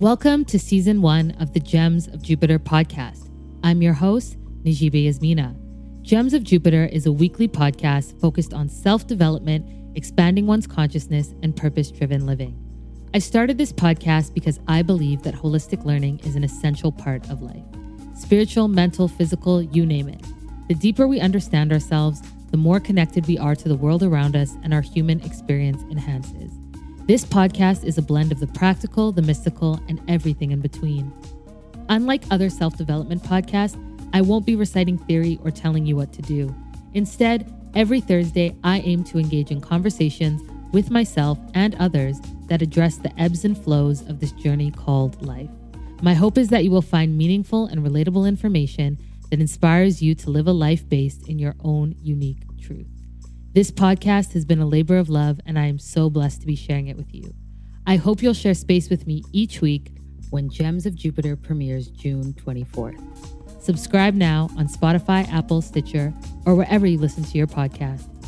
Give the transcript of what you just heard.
Welcome to season one of the Gems of Jupiter podcast. I'm your host, Najiba Yasmina. Gems of Jupiter is a weekly podcast focused on self development, expanding one's consciousness, and purpose driven living. I started this podcast because I believe that holistic learning is an essential part of life spiritual, mental, physical, you name it. The deeper we understand ourselves, the more connected we are to the world around us, and our human experience enhances. This podcast is a blend of the practical, the mystical, and everything in between. Unlike other self development podcasts, I won't be reciting theory or telling you what to do. Instead, every Thursday, I aim to engage in conversations with myself and others that address the ebbs and flows of this journey called life. My hope is that you will find meaningful and relatable information that inspires you to live a life based in your own unique truth. This podcast has been a labor of love, and I am so blessed to be sharing it with you. I hope you'll share space with me each week when Gems of Jupiter premieres June 24th. Subscribe now on Spotify, Apple, Stitcher, or wherever you listen to your podcast.